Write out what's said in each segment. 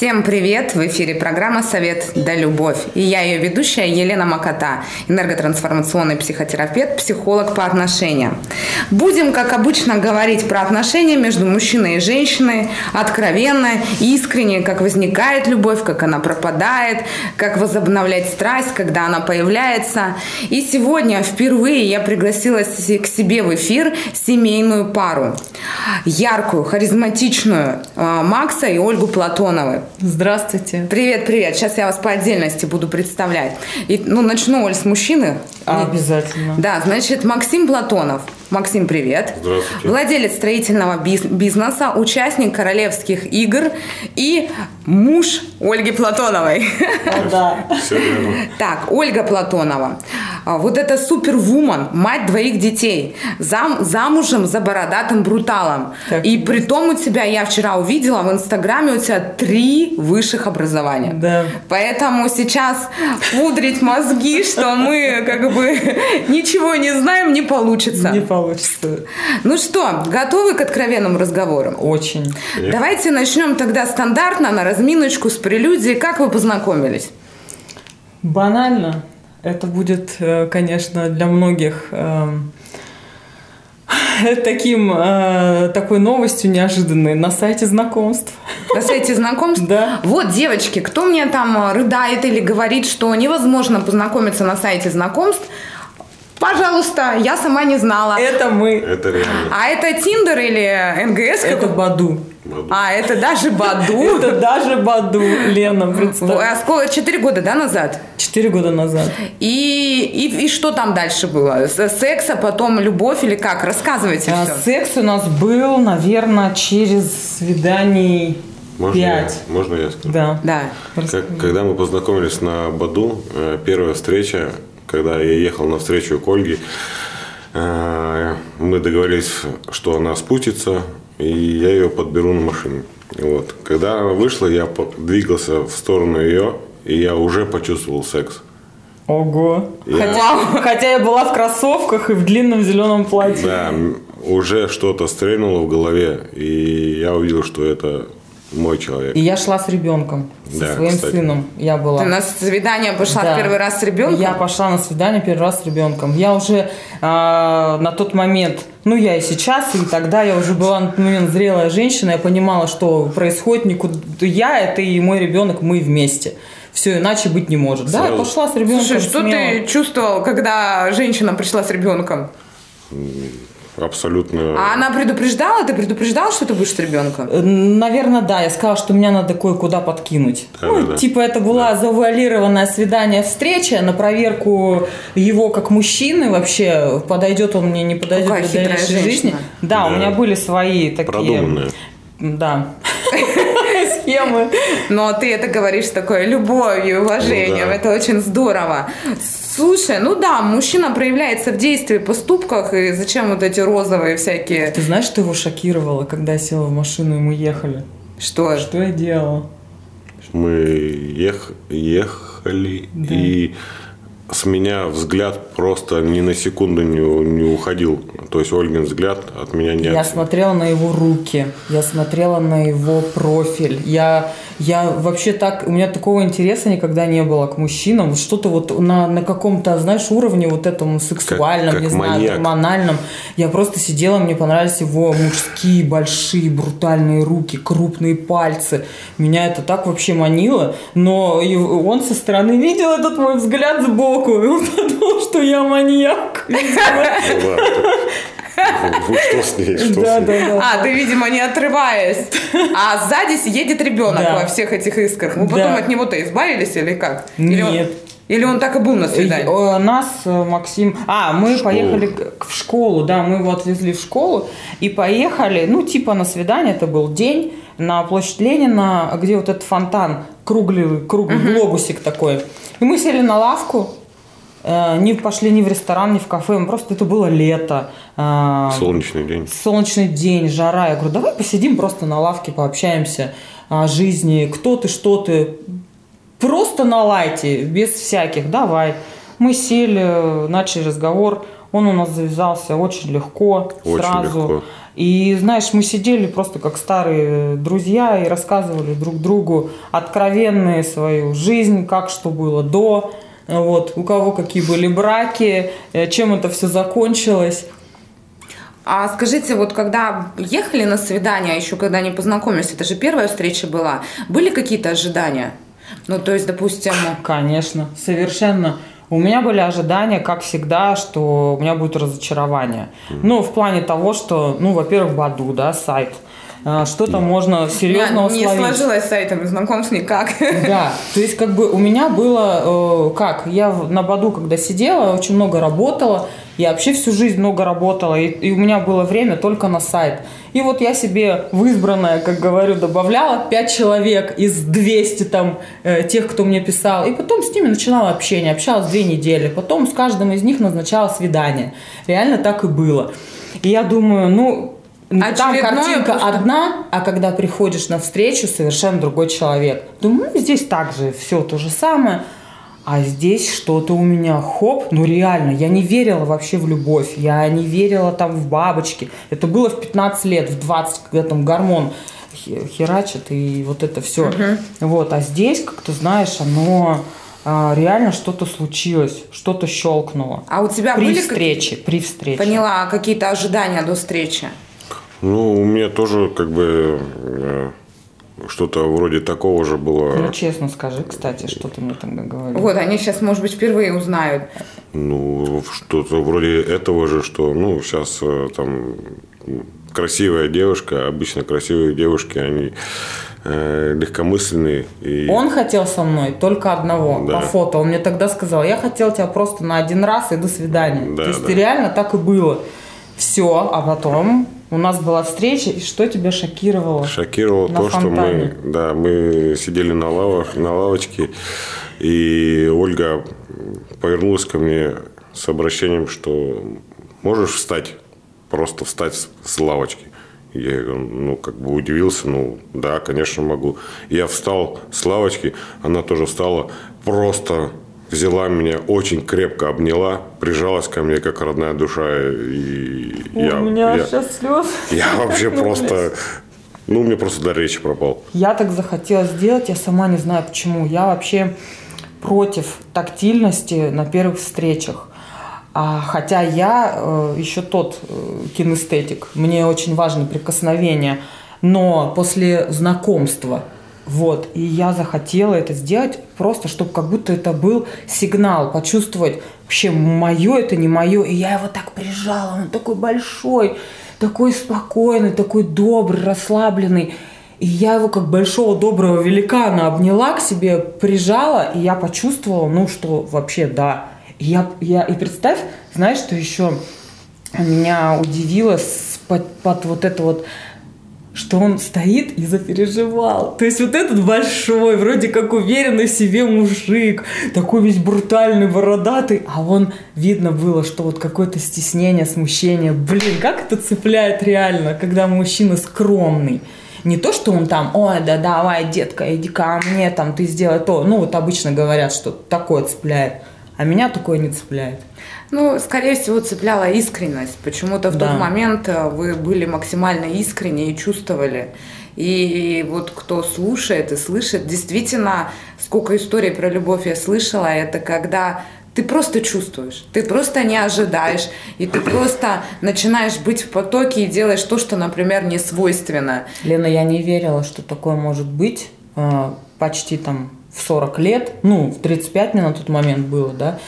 Всем привет! В эфире программа «Совет да любовь». И я ее ведущая Елена Макота, энерготрансформационный психотерапевт, психолог по отношениям. Будем, как обычно, говорить про отношения между мужчиной и женщиной, откровенно, искренне, как возникает любовь, как она пропадает, как возобновлять страсть, когда она появляется. И сегодня впервые я пригласила к себе в эфир семейную пару. Яркую, харизматичную э, Макса и Ольгу Платоновой. Здравствуйте. Привет, привет. Сейчас я вас по отдельности буду представлять. И, ну, начну, Оль, с мужчины. А, обязательно. Да, значит, Максим Платонов. Максим, привет. Здравствуйте. Владелец строительного биз- бизнеса, участник королевских игр и муж Ольги Платоновой. О, да. Все верно. Так, Ольга Платонова. А, Вот это супервумен, мать двоих детей, зам, замужем за бородатым бруталом. Так и при том у тебя, я вчера увидела в Инстаграме, у тебя три высших образования. Да. Поэтому сейчас пудрить мозги, что мы как бы ничего не знаем, не получится. Не получится. Ну что, готовы к откровенным разговорам? Очень. Давайте начнем тогда стандартно, на разминочку с прелюдией. Как вы познакомились? Банально. Это будет, э, конечно, для многих эм, таким, э, такой новостью неожиданной на сайте знакомств. На сайте знакомств? Да. Вот, девочки, кто мне там э, рыдает или говорит, что невозможно познакомиться на сайте знакомств, пожалуйста, я сама не знала. Это мы. Это реально. А это Тиндер или НГС? Это какой? Баду. А, это даже Баду. Это даже Баду, Лена, представь. А сколько? Четыре года, да, назад? Четыре года назад. И, и, и что там дальше было? С- Секс, а потом любовь или как? Рассказывайте А, все. Секс у нас был, наверное, через свиданий Можно я, пять. можно я скажу? Да. Да. Как- когда мы познакомились на Баду, э, первая встреча, когда я ехал на встречу к Ольге, э, мы договорились, что она спустится, и я ее подберу на машине. Вот. Когда она вышла, я двигался в сторону ее, и я уже почувствовал секс. Ого. Я- Хотя, хотя я была в кроссовках и в длинном зеленом платье. Да, уже что-то стрельнуло в голове, и я увидел, что это мой человек. И я шла с ребенком, со Да, своим кстати. сыном. Я была. Ты на свидание пошла Да. первый раз с ребенком? Я пошла на свидание первый раз с ребенком. Я уже а, на тот момент, ну я и сейчас, и тогда я уже была на тот момент зрелая женщина, я понимала, что происходит никуда. Я это и мой ребенок, мы вместе. Все иначе быть не может. Да, я Сразу. пошла с ребенком. Слушай, что смело. ты чувствовал, когда женщина пришла с ребенком? Абсолютно. А она предупреждала? Ты предупреждал, что ты будешь с ребенком? Э, Наверное, да. Я сказала, что меня надо кое-куда подкинуть. Да, ну, да, да. типа это была завуалированное свидание, встреча на проверку его как мужчины вообще, подойдет он мне, не подойдет Какая хитрая дальнейшей женщина. жизни. Да, у Да. меня были свои такие... Продуманная. Да. Схемы. Но ты это говоришь с такой любовью и уважением. Ну да. Это очень здорово. Слушай, ну да, мужчина проявляется в действии, поступках, и зачем вот эти розовые всякие... Ты знаешь, что его шокировало, когда я села в машину, и мы ехали? Что? Что я делала? Мы ех- ехали, и с меня взгляд просто ни на секунду не, не уходил. То есть Ольгин взгляд от меня не Я от- смотрела на его руки, я смотрела на его профиль. Я, я вообще так, у меня такого интереса никогда не было к мужчинам. Что-то вот на, на каком-то, знаешь, уровне вот этом сексуальном, как не знаю, маньяк. гормональном. Я просто сидела, мне понравились его мужские, большие, брутальные руки, крупные пальцы. Меня это так вообще манило. Но и он со стороны видел этот мой взгляд сбоку, и он подумал, что я маньяк. Ну. Ну, Что с ней? Что Да, с ней? да, да. А, ты, видимо, не отрываясь. А сзади едет ребенок Да. во всех этих искрах. Вы Да. потом от него-то избавились или как? Или он- Нет. Или он так и был на свидании? Э, Нас, э, Максим... А, мы школу. поехали к- в школу, да, мы его отвезли в школу и поехали, ну, типа на свидание, это был день, на площадь Ленина, где вот этот фонтан, круглый, круглый глобусик такой. И мы сели на лавку, э, не пошли ни в ресторан, ни в кафе, мы просто это было лето. э, Солнечный день. солнечный день, жара. Я говорю, давай посидим просто на лавке, пообщаемся о жизни, кто ты, что ты. Просто на лайте, без всяких, давай. Мы сели, начали разговор. Он у нас завязался очень легко, Очень сразу. легко. И знаешь, мы сидели просто как старые друзья и рассказывали друг другу откровенные свою жизнь, как что было до, вот, у кого какие были браки, э, чем это все закончилось. А скажите, вот когда ехали на свидание, еще когда не познакомились, это же первая встреча была, были какие-то ожидания? Ну, то есть, допустим, Конечно, совершенно. У меня были ожидания, как всегда, что у меня будет разочарование. Ну, в плане того, что, ну, во-первых, Баду, да, сайт. А, Что-то можно серьезного не словить. сложилось с сайтом знакомств никак. Да, то есть как бы у меня было, э, как, я на Баду, когда сидела, очень много работала, я вообще всю жизнь много работала, и, и у меня было время только на сайт. И вот я себе в избранное, как говорю, добавляла 5 человек из 200 там э, тех, кто мне писал, и потом с ними начинала общение, общалась две недели, потом с каждым из них назначала свидание. Реально так и было. И я думаю, ну, там Очередное картинка просто- одна, а когда приходишь на встречу, совершенно другой человек. Думаю, ну, здесь также все то же самое. А здесь что-то у меня хоп, ну реально, я не верила вообще в любовь, я не верила там в бабочки. Это было в 15 лет, в 20, когда там гормон хе- херачит и вот это все. Вот, а здесь, как ты знаешь, оно а, реально что-то случилось, что-то щелкнуло. А у тебя при были встрече, при встрече. Поняла, какие-то ожидания до встречи? Ну, у меня тоже как бы э, что-то вроде такого же было. Ну, честно скажи, кстати, что ты мне тогда говорил. Вот, они сейчас, может быть, впервые узнают. Ну, что-то вроде этого же, что, ну, сейчас э, там красивая девушка, обычно красивые девушки, они э, легкомысленные. И... Он хотел со мной только одного Да. по фото. Он мне тогда сказал, я хотел тебя просто на один раз и до свидания. Да, То есть да. реально так и было. Все, а потом у нас была встреча, и что тебя шокировало? Шокировало На то, что фонтане. мы, да, мы сидели на, лавах, на лавочке, и Ольга повернулась ко мне с обращением, что можешь встать, просто встать с, с лавочки. Я ну, как бы удивился, ну, да, конечно, могу. Я встал с лавочки, она тоже встала, просто взяла меня, очень крепко обняла, прижалась ко мне, как родная душа, и я, у меня я- сейчас слез. я вообще просто... Ну, мне просто до речи пропал. Я так захотела сделать, я сама не знаю почему. Я вообще против тактильности на первых встречах. А, хотя я э, еще тот э, кинестетик, мне очень важно прикосновение, но после знакомства, вот, и я захотела это сделать просто, чтобы как будто это был сигнал, почувствовать вообще мое это не мое, и я его так прижала, он такой большой, такой спокойный, такой добрый, расслабленный, и я его как большого доброго великана обняла к себе, прижала, и я почувствовала, ну что вообще да. И я, я, и представь, знаешь, что еще меня удивило под, под вот это вот что он стоит и запереживал. То есть вот этот большой, вроде как уверенный в себе мужик, такой весь брутальный, бородатый, а он, видно было, что вот какое-то стеснение, смущение. Блин, как это цепляет реально, когда мужчина скромный. Не то, что он там, ой, да давай, детка, иди ко мне, там, ты сделай то. Ну, вот обычно говорят, что такое цепляет. А меня такое не цепляет. Ну, скорее всего, цепляла искренность. Почему-то в Да. тот момент э, вы были максимально искренне и чувствовали. И вот кто слушает и слышит, действительно, сколько историй про любовь я слышала, это когда ты просто чувствуешь, ты просто не ожидаешь, и ты просто начинаешь быть в потоке и делаешь то, что, например, не свойственно. Лена, я не верила, что такое может быть э, почти там в 40 лет, ну, в 35 мне на тот момент было, да,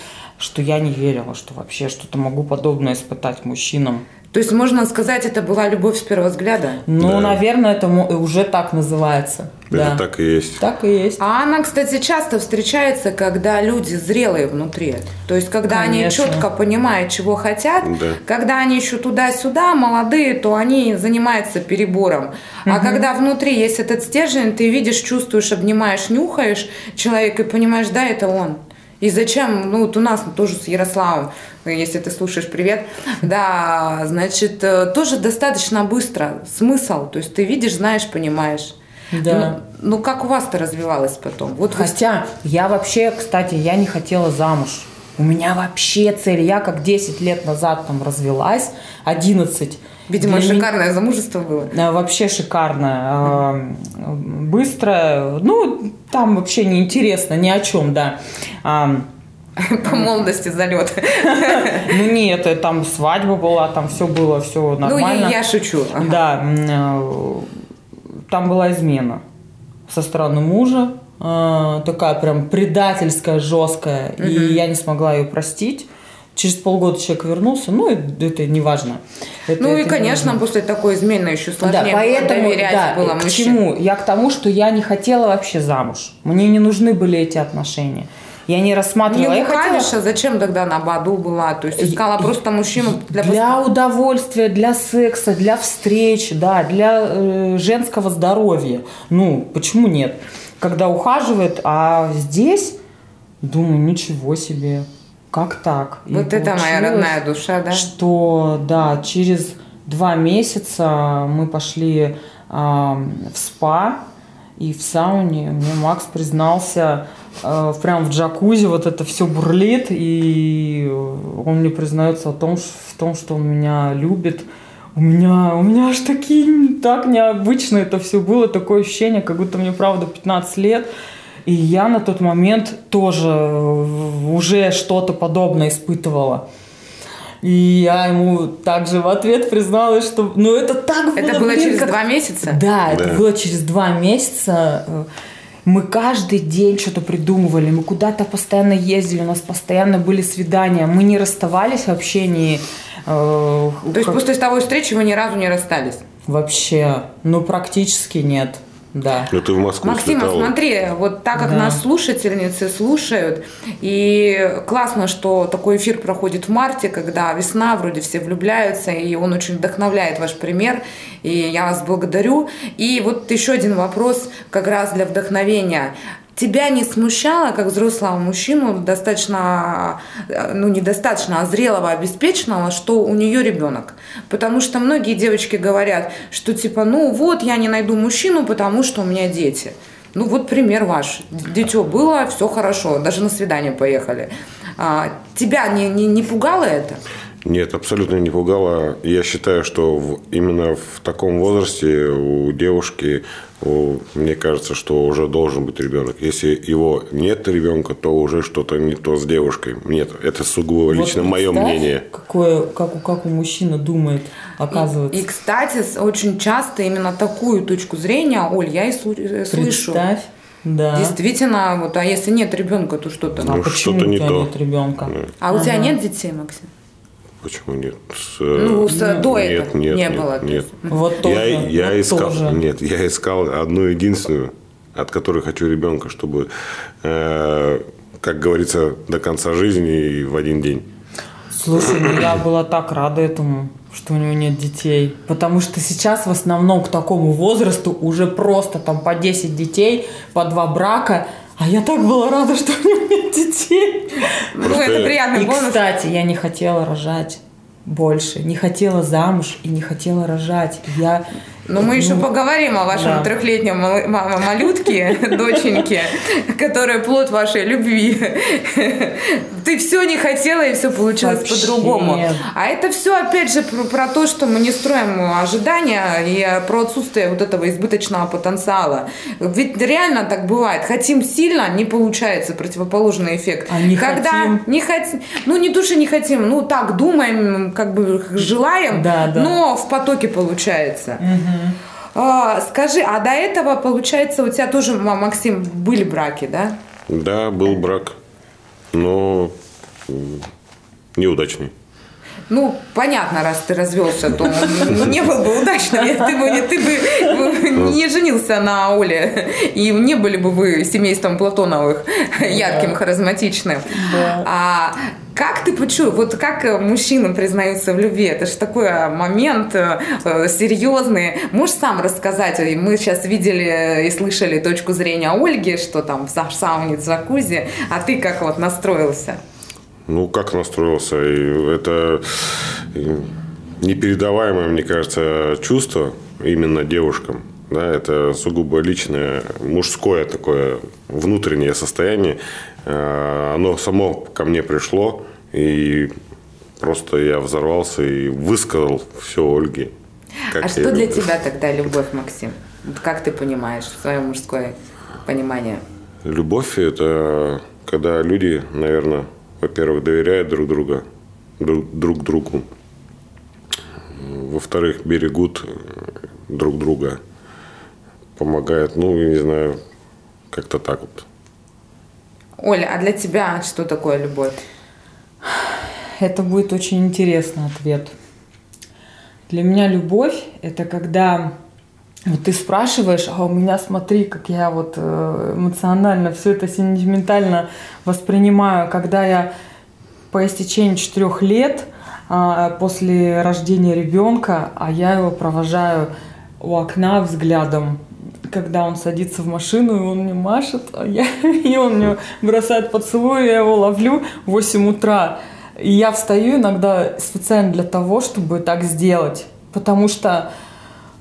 что я не верила, что вообще что-то могу подобное испытать мужчинам. То есть, можно сказать, это была любовь с первого взгляда. Ну, Да. наверное, это уже так называется. Это да. так и есть. Так и есть. А она, кстати, часто встречается, когда люди зрелые внутри. То есть, когда они Конечно. четко понимают, чего хотят, Да. когда они еще туда-сюда, молодые, то они занимаются перебором. А когда внутри есть этот стержень, ты видишь, чувствуешь, обнимаешь, нюхаешь человека и понимаешь, да, это он. И зачем, ну вот у нас тоже с Ярославом, если ты слушаешь, привет, да, значит, э, тоже достаточно быстро, смысл, то есть ты видишь, знаешь, понимаешь. Да. Ну, ну, как у вас-то развивалось потом? Вот вы- Хотя я вообще, кстати, я не хотела замуж. У меня вообще цель, я как 10 лет назад там развелась, 11. Видимо, Для меня- шикарное замужество было. Э, Вообще шикарно. Э, Быстро. Ну, там вообще неинтересно, ни о чем, да. А, По молодости залет. Ну нет, э, там свадьба была, там все было, все Ну, нормально. я, я шучу. Да, э, там была измена со стороны мужа, э, такая прям предательская, жесткая, и я не смогла ее простить. Через полгода человек вернулся, ну, и это не важно. Это- Ну и, это не конечно, важно. после такой измены еще Да, сложнее было поэтому, доверять да, было к мужчине. чему? Я к тому, что я не хотела вообще замуж. Мне не нужны были эти отношения. Я не Не рассматривала. я хотела- а зачем тогда на Баду была? То есть искала И- просто мужчину для, для удовольствия, для секса, для встреч, да, для э, женского здоровья. Ну, почему нет? Когда ухаживает, а здесь, думаю, ничего себе, как так? И Вот это моя родная душа, да? Что, да, через два месяца мы пошли а, в спа, и в сауне мне Макс признался, э, прям в джакузи вот это все бурлит, и он мне признается о том, в том, что он меня любит. У меня, у меня аж такие, так необычно это все было, такое ощущение, как будто мне правда 15 лет. И я на тот момент тоже э, уже что-то подобное испытывала. И я ему также в ответ призналась, что ну это так было. Это было блин, через как- два месяца? Да, это Да. было через два месяца. Мы каждый день что-то придумывали, мы куда-то постоянно ездили, у нас постоянно были свидания, мы не расставались вообще не... э, То есть как- после того встречи вы ни разу не расстались? Вообще, ну практически нет, да. Ну ты в Москву Максима, слетала. смотри, вот так как Да. нас слушательницы слушают, и классно, что такой эфир проходит в марте, когда весна, вроде все влюбляются, и он очень вдохновляет ваш пример, и я вас благодарю. И вот еще один вопрос как раз для вдохновения. Тебя не смущало, как взрослого мужчину, достаточно, ну недостаточно, а зрелого, обеспеченного, что у нее ребенок? Потому что многие девочки говорят, что типа, ну вот, я не найду мужчину, потому что у меня дети. Ну вот пример ваш. Дитё было, все хорошо, даже на свидание поехали. А, тебя не, не, не пугало это? Нет, абсолютно не пугало. Я считаю, что в- именно в таком возрасте у девушки, у- мне кажется, что уже должен быть ребенок. Если его нет ребенка, то уже что-то не то с девушкой. Нет, это сугубо лично Вот мое представь, мнение. Какое, как, у- как у мужчины думает, оказывается. И, кстати, с- очень часто именно такую точку зрения, Оль, я и э, слышу. Представь, да. Действительно, вот, а если нет ребенка, то то А Ну, почему что-то у не тебя то. нет ребенка? А у тебя нет детей, Максим? Почему нет? С, Ну, с- э, до нет, этого нет, не нет, было. Нет. Вот тоже. Я, я вот искал, тоже. нет, я искал одну единственную, от которой хочу ребенка, чтобы, э, как говорится, до конца жизни и в один день. Слушай, ну я была так рада этому, что у него нет детей. Потому что сейчас в основном к такому возрасту уже просто там по 10 детей, по два брака. А я так была рада, что у него нет детей. Ну, это приятный И, бонус. кстати, я не хотела рожать больше. Не хотела замуж и не хотела рожать. Я... Но мы еще ну, поговорим о вашем да. трехлетнем мал- ма- малютке, доченьке, которая плод вашей любви. Ты все не хотела, и все получилось по-другому. А это все, опять же, про, про то, что мы не строим ожидания и про отсутствие вот этого избыточного потенциала. Ведь реально так бывает. Хотим сильно, не получается противоположный эффект. А не Когда хотим? не хотим, ну не то, что не хотим, ну так думаем, как бы желаем, Да, да. но в потоке получается. А, скажи, а до этого, получается, у тебя тоже, Ма- Максим, были браки, да? Да, был брак, но неудачный. Ну, понятно, раз ты развелся, то он не был бы удачным. Ты бы, не- ты бы не женился на Оле, и не были бы вы семейством Платоновых, ярким, харизматичным. А как ты почуял, вот как э, мужчины признаются в любви? Это же такой э, момент э, э, серьезный. Можешь сам рассказать? Мы сейчас видели и слышали точку зрения Ольги, что там в са- сауне, джакузи, а ты как вот настроился? Ну, как настроился? Это непередаваемое, мне кажется, чувство именно девушкам. Да, это сугубо личное, мужское такое внутреннее состояние. Э, Оно само ко мне пришло, и просто я взорвался и высказал все Ольге. как а что её для люблю. тебя тогда любовь, Максим? Как ты понимаешь свое мужское понимание? Любовь – это когда люди, наверное, во-первых, доверяют друг друга, друг, друг другу. Во-вторых, берегут друг друга, помогают, ну, я не знаю, как-то так вот. Оля, а для тебя что такое любовь? Это будет очень интересный ответ. Для меня любовь – это когда вот ты спрашиваешь, а у меня смотри, как я вот э, эмоционально все это сентиментально воспринимаю, когда я по истечении четырех лет а, после рождения ребенка, а я его провожаю у окна взглядом, когда он садится в машину, и он мне машет, а я, и он мне бросает поцелуй, я его ловлю в 8 утра. И я встаю иногда специально для того, чтобы так сделать. Потому что,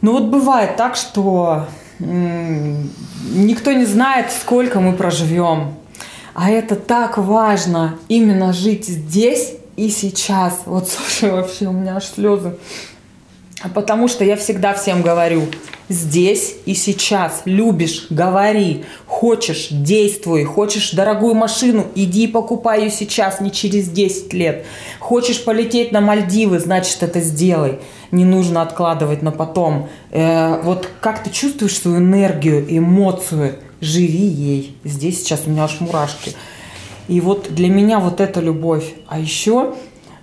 ну вот бывает так, что никто не знает, сколько мы проживем. А это так важно, именно жить здесь и сейчас. Вот, слушай, вообще у меня аж слезы. Потому что я всегда всем говорю, здесь и сейчас. Любишь, говори. Хочешь, действуй. Хочешь дорогую машину, иди покупай ее сейчас, не через 10 лет. Хочешь полететь на Мальдивы, значит это сделай. Не нужно откладывать на потом. Э, вот как ты чувствуешь свою энергию, эмоцию, живи ей. Здесь сейчас у меня аж мурашки. И вот для меня вот это любовь. А еще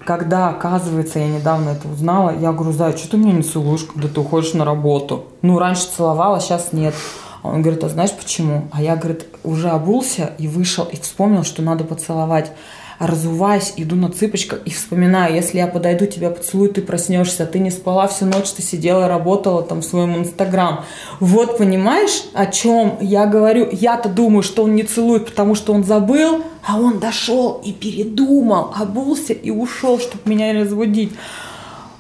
когда, оказывается, я недавно это узнала, я говорю, Зай, что ты меня не целуешь, когда ты уходишь на работу? Ну, раньше целовала, сейчас нет. Он говорит, а знаешь почему? А я, говорит, уже обулся и вышел, и вспомнил, что надо поцеловать. Разуваясь, иду на цыпочках и вспоминаю, если я подойду, тебя поцелую, ты проснешься, ты не спала всю ночь, ты сидела, работала там в своем инстаграм. Вот понимаешь, о чем я говорю? Я-то думаю, что он не целует, потому что он забыл, а он дошел и передумал, обулся и ушел, чтобы меня не разводить.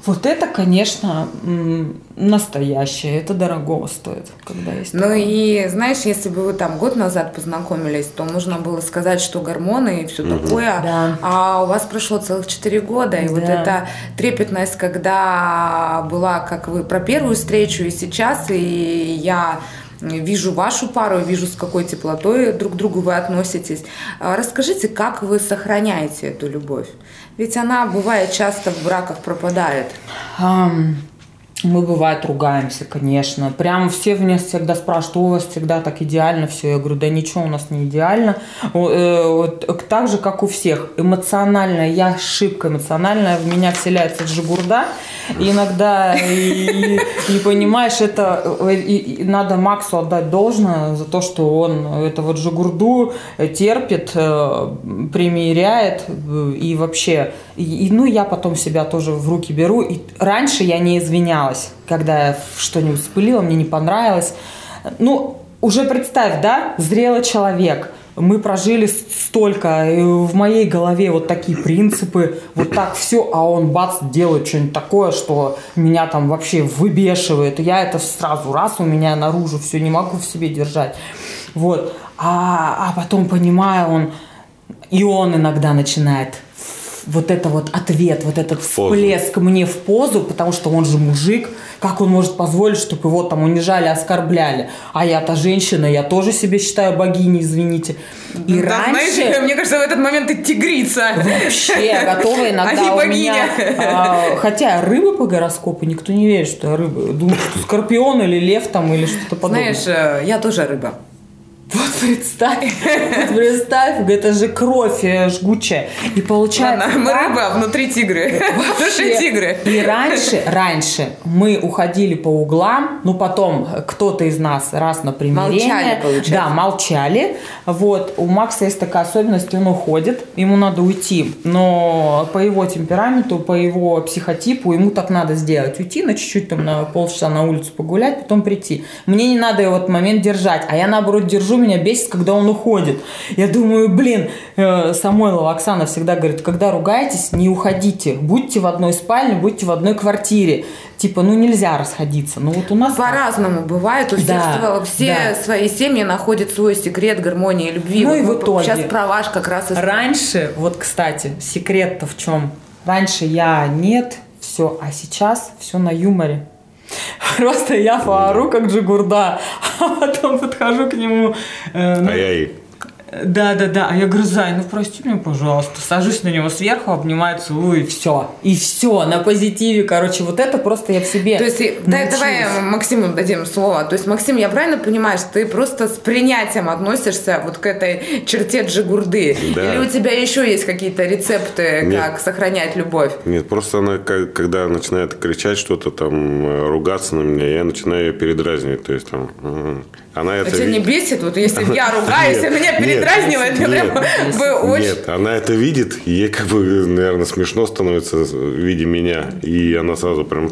Вот это, конечно, настоящее. Это дорогого стоит, когда есть. Ну такое. и знаешь, если бы вы там год назад познакомились, то можно было сказать, что гормоны и все такое. Да. А у вас прошло целых 4 года. И вот Да. эта трепетность, когда была, как вы, про первую встречу и сейчас, и я вижу вашу пару, вижу, с какой теплотой друг к другу вы относитесь. А Расскажите, как вы сохраняете эту любовь? Ведь она, бывает, часто в браках пропадает. Ам, Мы, бывает, ругаемся, конечно. Прям все меня всегда спрашивают, «О, у вас всегда так идеально все. Я говорю, да ничего у нас не идеально. Э, вот Так же, как у всех. Эмоциональная, я шибко эмоциональная, в меня вселяется джигурда. Иногда, и, понимаешь, это э, надо Максу отдать должное за то, что он это вот джигурду терпит, э, примиряет э, и вообще. И, и, ну, я потом себя тоже в руки беру. И раньше я не извинялась, когда я что-нибудь спылила, мне не понравилось. Ну, уже представь, да, зрелый человек. Мы прожили столько, в моей голове вот такие принципы, вот так все, а он бац, делает что-нибудь такое, что меня там вообще выбешивает. Я это сразу раз у меня наружу все не могу в себе держать. Вот. А, а потом понимаю, он и он иногда начинает вот это вот ответ, вот этот всплеск мне в позу, потому что он же мужик, как он может позволить, чтобы его там унижали, оскорбляли? А я-то женщина, я тоже себе считаю богиней, извините. И Да, раньше... знаешь, мне кажется, в этот момент ты тигрица. Вообще, я готова иногда А не у богиня. меня... а, хотя я рыба по гороскопу, никто не верит, что я рыба. Думаю, что скорпион или лев там или что-то подобное. Знаешь, э, я тоже рыба. Вот представь, вот представь, это же кровь э, жгучая. И получается... Ладно, мы рыба, а внутри тигры. Вообще. тигры. И раньше, раньше мы уходили по углам, ну потом кто-то из нас раз на примирение. Молчали, получается. Да, молчали. Вот, у Макса есть такая особенность, он уходит, ему надо уйти. Но по его темпераменту, по его психотипу, ему так надо сделать. Уйти на чуть-чуть, там, на полчаса на улицу погулять, потом прийти. Мне не надо его в этот момент держать, а я наоборот держу, меня бесит, когда он уходит. Я думаю, блин, э, Самойлова Оксана всегда говорит, когда ругаетесь, не уходите. Будьте в одной спальне, будьте в одной квартире. Типа, ну нельзя расходиться. Ну вот у нас... По-разному бывает. У всех Да, все да. свои семьи находят свой секрет гармонии любви. Ну Вот и в итоге. Сейчас про ваш как раз и Раньше, вот, кстати, секрет-то в чем? Раньше я нет, все, а сейчас все на юморе. Просто я поору, как Джигурда, а потом подхожу к нему. э, ну, А я и Да, да, да. А я говорю, Зай, ну прости меня, пожалуйста. Сажусь на него сверху, обнимаю, целую, и все. И все, на позитиве. Короче, вот это просто я в себе То есть, и- да, давай Максиму дадим слово. То есть, Максим, я правильно понимаю, что ты просто с принятием относишься вот к этой черте джигурды? Да. Или у тебя еще есть какие-то рецепты, Нет. как сохранять любовь? Нет, просто она, когда начинает кричать что-то там, э, ругаться на меня, я начинаю ее передразнивать. То есть там, она это А тебя не бесит? Вот если я ругаюсь, и Нет, меня нет, передразнивает, нет, прям вы очень... Нет, она это видит, и ей как бы, наверное, смешно становится, видя меня, и она сразу прям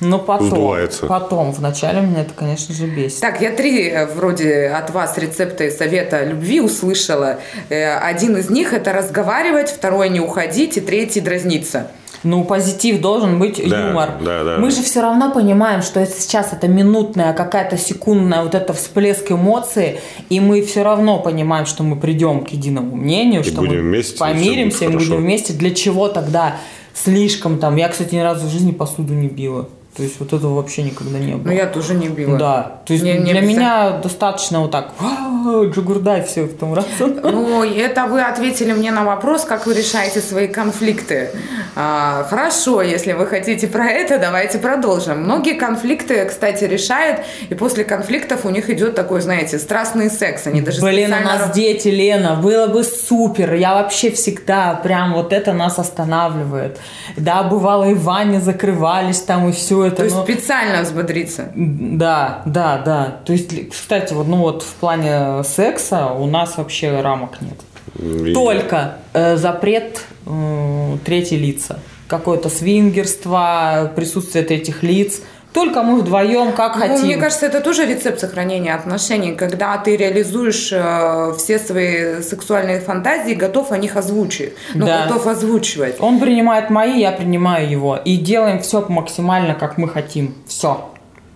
Ну, потом. сдувается. Потом. Вначале меня это, конечно же, бесит. Так, я три э, вроде от вас рецепта и совета любви услышала. Э, Один из них это разговаривать, второй не уходить и третий дразниться. Ну, позитив должен быть Да, юмор. да, да. Мы же все равно понимаем, что это сейчас это минутная, какая-то секундная вот это всплеск эмоций, и мы все равно понимаем, что мы придем к единому мнению, И что мы вместе, и помиримся, и мы будем вместе. Для чего тогда слишком там? Я, кстати, ни разу в жизни посуду не била. То есть вот этого вообще никогда не было. Но я тоже не била. Да, то есть Не- не для меня достаточно вот так, «А, Джигурдай, все, в том раз. Ну, это вы ответили мне на вопрос, как вы решаете свои конфликты. А, хорошо, если вы хотите про это, давайте продолжим. Многие конфликты, кстати, решают, и после конфликтов у них идет такой, знаете, страстный секс. Они даже Блин, у нас дети, Лена, было бы супер. Я вообще всегда прям вот это нас останавливает. Да, бывало и ванне закрывались там и все это. То есть но- специально взбодриться. Да, да, да. То есть, кстати, вот, ну вот в плане секса у нас вообще рамок нет. И- Только э, запрет э, третьи лица. Какое-то свингерство, присутствие третьих лиц. Только мы вдвоем, как Ну, хотим. мне кажется, это тоже рецепт сохранения отношений, когда ты реализуешь э, все свои сексуальные фантазии, готов о них озвучить. Ну, Да. готов озвучивать. Он принимает мои, я принимаю его. И делаем все максимально, как мы хотим. Все.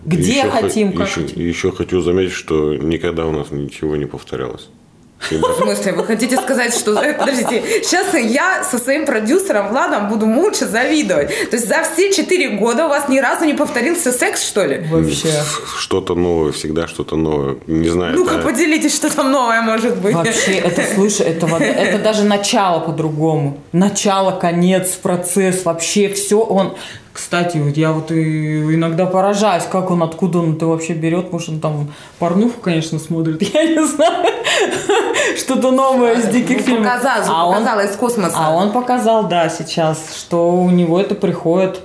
Где Еще хо- хотим, как еще, хотим. еще хочу заметить, что никогда у нас ничего не повторялось. Всегда- В смысле, вы хотите сказать, что... э, Подождите, сейчас я со своим продюсером Владом буду молча завидовать. То есть за все четыре года у вас ни разу не повторился секс, что ли? Вообще. Что-то новое, всегда что-то новое. Не знаю, Ну-ка, это- поделитесь, что там новое может быть. Вообще, это, слушай, это, вот- это даже начало по-другому. Начало, конец, процесс, вообще все он... Кстати, вот я вот и иногда поражаюсь, как он, откуда он это вообще берет. Может, он там порнуху, конечно, смотрит, я не знаю. Что-то новое из диких Ну, фильмов. показал, А показала из космоса. А он показал, да, сейчас, что у него это приходит.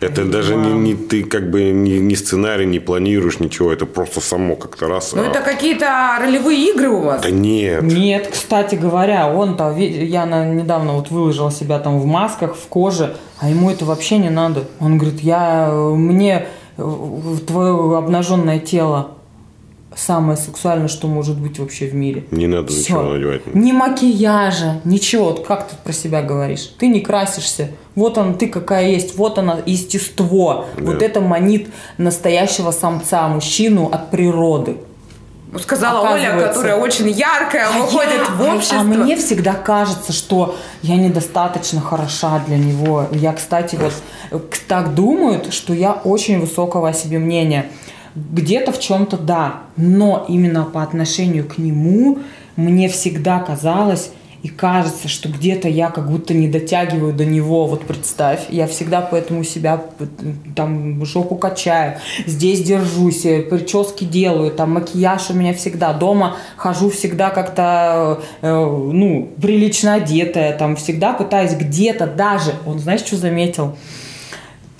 Это даже не, не ты как бы не, не сценарий, не планируешь ничего, это просто само как-то раз. Ну, а- это какие-то ролевые игры у вас. Да нет. Нет, кстати говоря, он-то, ви- я на- недавно вот выложила себя там в масках, в коже, а ему это вообще не надо. Он говорит, я, э, мне э, твое обнаженное тело самое сексуальное, что может быть вообще в мире. Не надо Всё. ничего надевать. Ни макияжа, ничего. Вот как ты про себя говоришь? Ты не красишься. Вот она, ты какая есть. Вот она, естество. Вот Да. это манит настоящего самца, мужчину от природы. Ну, Сказала Оля, которая очень яркая, А выходит я- в а- общество. А мне всегда кажется, что я недостаточно хороша для него. Я, кстати, вот э, так думают, что я очень высокого о себе мнения. Где-то в чем-то да, но именно по отношению к нему мне всегда казалось и кажется, что где-то я как будто не дотягиваю до него. Вот представь, я всегда поэтому себя там жопу качаю, здесь держусь, э, прически делаю, там макияж у меня всегда. Дома хожу всегда как-то, э, ну, прилично одетая, там всегда пытаюсь где-то даже, он знаешь, что заметил?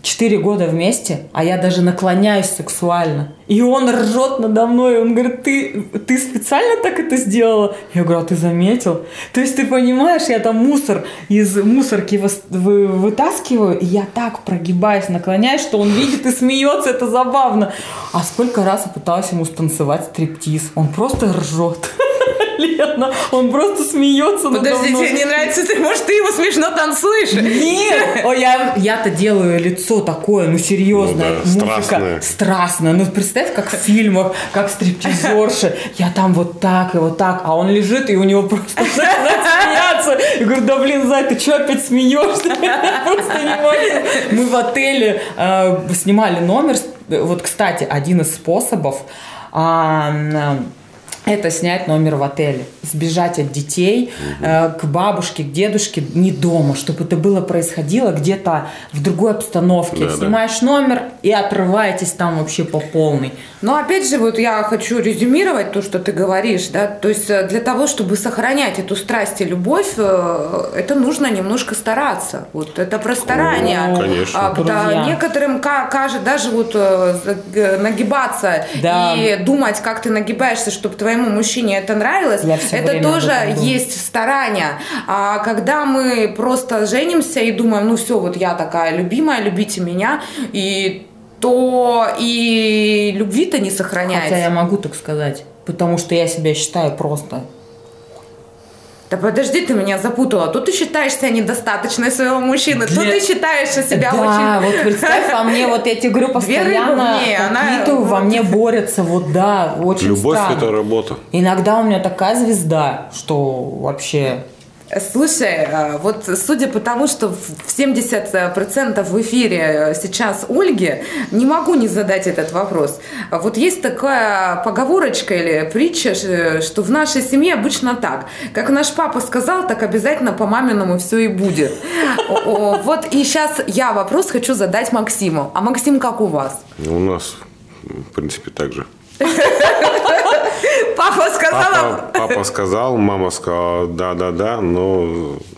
Четыре года вместе, а я даже наклоняюсь сексуально. И он ржет надо мной. Он говорит, ты, ты специально так это сделала? Я говорю, а ты заметил? То есть ты понимаешь, я там мусор из мусорки выс- вы- вытаскиваю, и я так прогибаюсь, наклоняюсь, что он видит и смеется, это забавно. А сколько раз я пыталась ему станцевать стриптиз. Он просто ржет. Лена, он просто смеется Подожди, тебе не нравится, ты, может, ты его смешно танцуешь? Нет! О, я, я-то делаю лицо такое, ну серьезное. Ну да, страстное. Страстное. Ну представь, как в фильмах, как стриптизерши. Я там вот так и вот так, а он лежит, и у него просто начинает смеяться. Я говорю, да блин, Зай, ты что опять смеешься? Просто не могу. Мы в отеле э, снимали номер. Вот, кстати, один из способов а, м, это снять номер в отеле, сбежать от детей э, к бабушке, к дедушке не дома, чтобы это было происходило где-то в другой обстановке. Да, да. Снимаешь номер и отрываетесь там вообще по полной. Но опять же, вот я хочу резюмировать то, что ты говоришь, да, то есть э, для того, чтобы сохранять эту страсть и любовь, э, это нужно немножко стараться. Вот это про старание. О, конечно. А, да, Друзья. некоторым ка- кажется, даже вот э, нагибаться Да. и думать, как ты нагибаешься, чтобы твоему мужчине это нравилось, это тоже есть старание. А когда мы просто женимся и думаем, ну все, вот я такая любимая, любите меня, и то и любви-то не сохраняется. Хотя я могу так сказать, потому что я себя считаю просто Да подожди, ты меня запутала. Тут ты считаешь себя недостаточной своего мужчины, тут Для- ты считаешь себя да, очень... вот представь, во мне, вот я тебе говорю, постоянно ней, она- какие-то во мне борются, вот да, очень Любовь это работа. Иногда у меня такая звезда, что вообще... Слушай, э, вот судя по тому, что в 70% в эфире сейчас Ольги, не могу не задать этот вопрос. Вот есть такая поговорочка или притча, что в нашей семье обычно так. Как наш папа сказал, так обязательно по маминому все и будет. Вот и сейчас я вопрос хочу задать Максиму. А Максим, как у вас? У нас, в принципе, так же. Папа сказал, Папа, папа сказал, мама сказала, да-да-да, но...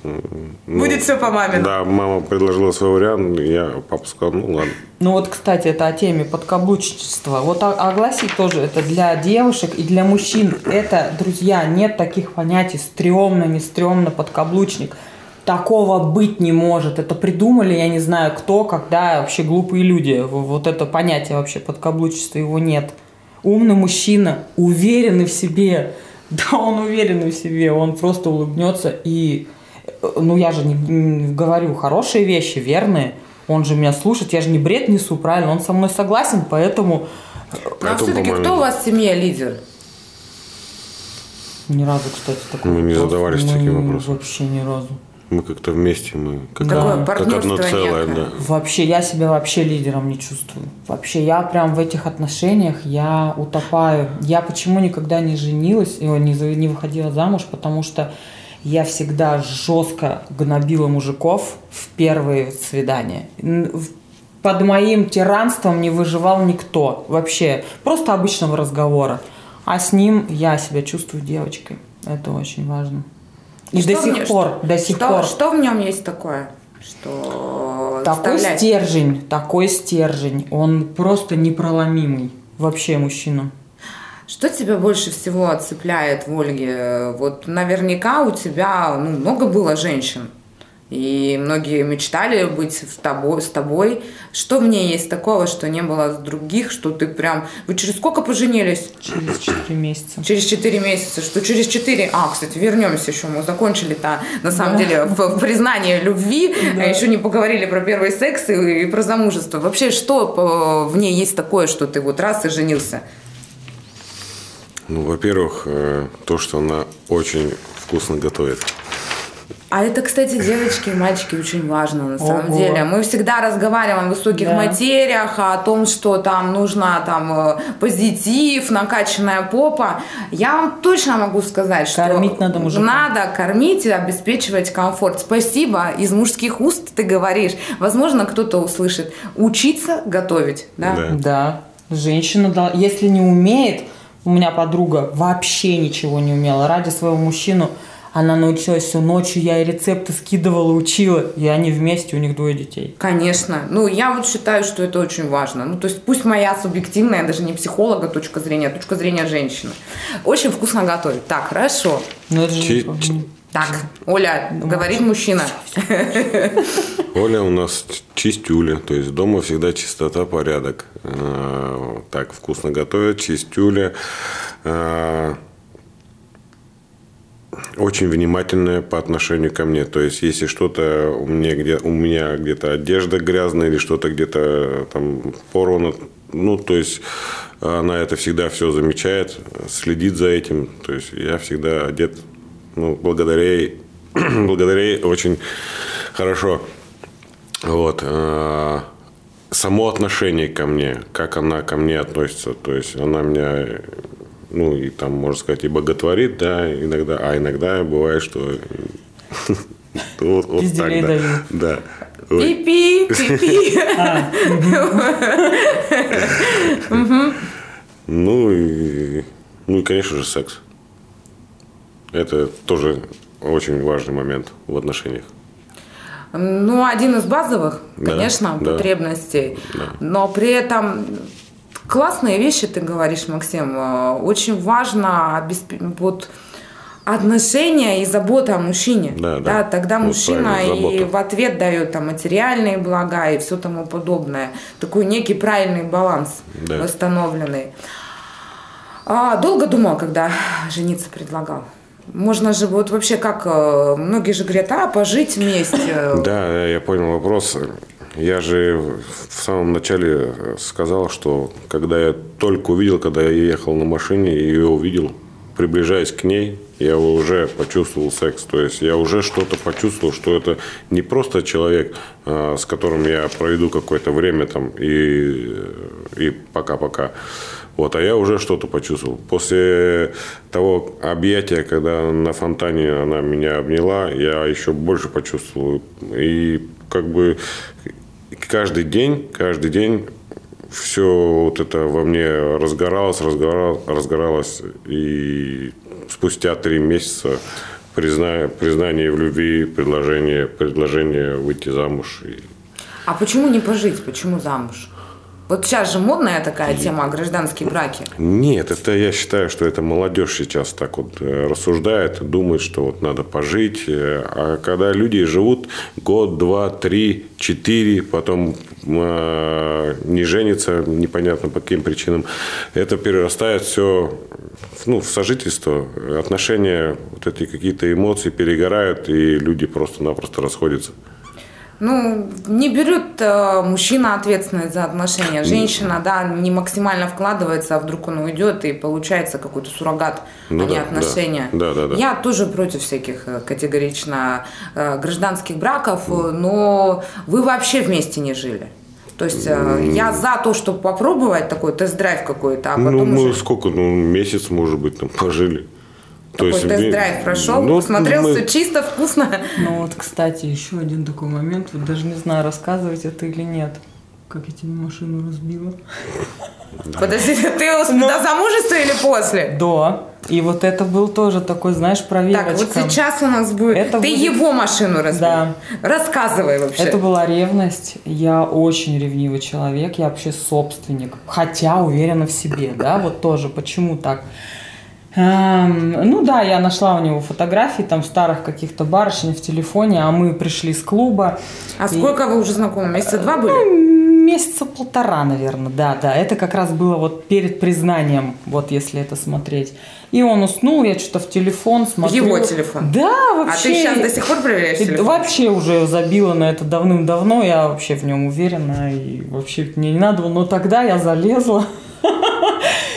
м, ну, Будет всё по маме. Да, мама предложила свой вариант, я папа сказал, ну ладно. Ну вот, кстати, это о теме подкаблучничества. Вот огласить тоже это для девушек и для мужчин. Это, друзья, нет таких понятий стрёмно, не стрёмно, подкаблучник. Такого быть не может. Это придумали, я не знаю кто, когда вообще глупые люди. Вот это понятие вообще подкаблучества его нет. Умный мужчина, уверенный в себе. Да, он уверенный в себе, он просто улыбнется и э, ну я же не, не говорю хорошие вещи, верные. Он же меня слушает, я же не бред несу, правильно? Он со мной согласен, поэтому а Поэтому, все-таки по-моему, кто у вас в семье лидер? ни разу, кстати, такой Мы не задавались мы таким вопросом. Вообще ни разу. Мы как-то вместе, мы как, Такое как одно целое, некое. да. Вообще, я себя вообще лидером не чувствую. Вообще, я прям в этих отношениях, я утопаю. Я почему никогда не женилась, и, не, за- не выходила замуж, потому что я всегда жестко гнобила мужиков в первые свидания. Под моим тиранством не выживал никто. Вообще, просто обычного разговора. А с ним я себя чувствую девочкой. Это очень важно. И Что до сих нем- пор, до сих что, пор. Что в нем есть такое, что Такой вставлять? стержень, такой стержень, он просто непроломимый. Вообще мужчина. Что тебя больше всего цепляет в Ольге? Вот наверняка у тебя ну, много было женщин. И многие мечтали быть в тобой, с тобой. Что в ней есть такого, что не было с других, что ты прям... Вы через сколько поженились? Через 4 месяца. Через 4 месяца. Что через 4... А, кстати, вернемся еще. Мы закончили-то, на самом деле, в, в признании любви. А еще не поговорили про первый секс и, и про замужество. Вообще, что э, в ней есть такое, что ты вот раз и женился? Ну, во-первых, э, то, что она очень вкусно готовит. А это, кстати, девочки и мальчики очень важно на самом Ого. деле. Мы всегда разговариваем о высоких Да. материях, о том, что там нужна там э, позитив, накачанная попа. Я вам точно могу сказать, что Кормить надо мужика. надо кормить и обеспечивать комфорт. Спасибо. Из мужских уст ты говоришь. Возможно, кто-то услышит. Учиться готовить. Да? Да. Да. Женщина, если не умеет, у меня подруга вообще ничего не умела. Ради своего мужчину Она научилась все ночью, я ей рецепты скидывала, учила. И они вместе, у них двое детей. Конечно. Ну, я вот считаю, что это очень важно. Ну, то есть пусть моя субъективная, даже не психолога точка зрения, а точка зрения женщины. Очень вкусно готовит. Так, хорошо. Ну, это же Так, Оля, говорит мужчина. Оля у нас чистюля, то есть дома всегда чистота, порядок. Э, Так вкусно готовят, чистюля. Очень внимательная по отношению ко мне. То есть, если что-то у меня, где, у меня где-то одежда грязная или что-то где-то там порвано, ну, то есть, она это всегда все замечает, следит за этим. То есть, я всегда одет, ну, благодаря ей, благодаря ей очень хорошо. Вот. э, Само отношение ко мне, как она ко мне относится. То есть она меня, ну, и там, можно сказать, и боготворит, да, иногда, а иногда бывает, что вот, вот так, да. Да. Пи-пи, пи-пи. Ну и, ну и, конечно же, секс. Это тоже очень важный момент в отношениях. Ну, один из базовых, Да, конечно, да. потребностей. Да. Но при этом классные вещи ты говоришь, Максим. Э, Очень важно обесп- вот отношения и забота о мужчине. Да, да. тогда Вот мужчина и в ответ дает там материальные блага и все тому подобное. Такой некий правильный баланс Да. восстановленный. А, долго думал, когда жениться предлагал. Можно же вот вообще как, э, многие же говорят, а, пожить вместе. Да, я понял вопрос. Я же в самом начале сказал, что когда я только увидел, когда я ехал на машине и ее увидел, приближаясь к ней, я уже почувствовал секс. То есть я уже что-то почувствовал, что это не просто человек, а, с которым я проведу какое-то время там и, и пока-пока. Вот, а я уже что-то почувствовал. После того объятия, когда на фонтане она меня обняла, я еще больше почувствовал. И как бы каждый день, каждый день все вот это во мне разгоралось, разгоралось, разгоралось. И спустя три месяца призна- признание в любви, предложение, предложение выйти замуж. И А почему не пожить? Почему замуж? Вот сейчас же модная такая тема гражданские браки. Нет, это я считаю, что это молодежь сейчас так вот э, рассуждает, думает, что вот надо пожить. э, А когда люди живут год, два, три, четыре, потом э, не женятся, непонятно по каким причинам, это перерастает все ну, в сожительство. Отношения, вот эти какие-то эмоции перегорают, и люди просто-напросто расходятся. Ну, не берет э, мужчина ответственность за отношения. Женщина, да, не максимально вкладывается, а вдруг он уйдет, и получается какой-то суррогат, Ну а не да, отношения. да. Да, да, да. Я тоже против всяких э, категорично э, гражданских браков, э, но вы вообще вместе не жили. То есть э, я за то, чтобы попробовать такой тест-драйв какой-то, а ну, потом мы уже сколько, ну, месяц, может быть, там пожили. Такой тест-драйв прошел, ну, посмотрел, мы- все чисто, вкусно. Ну вот, кстати, еще один такой момент, вот даже не знаю, рассказывать это или нет. Как я тебе машину разбила. Подожди, ты Ну. до замужества или после? Да. И вот это был тоже такой, знаешь, проверочка. Так, вот сейчас у нас будет... Это Ты будет- его машину разбил. Да. Рассказывай вообще. Это была ревность. Я очень ревнивый человек, я вообще собственник. Хотя уверена в себе, да, вот тоже. Почему так? Эм, ну да, я нашла у него фотографии там старых каких-то барышень в телефоне, а мы пришли с клуба. А И- сколько вы уже знакомы? Месяца два были? Ну, месяца полтора, наверное, да, да. Это как раз было вот перед признанием, вот если это смотреть. И он уснул, я что-то в телефон смотрю. его телефон? Да, А вообще. ты сейчас до сих пор проверяешь телефон? Вообще уже забила на это давным-давно, я вообще в нем уверена, и вообще мне не надо, но тогда я залезла,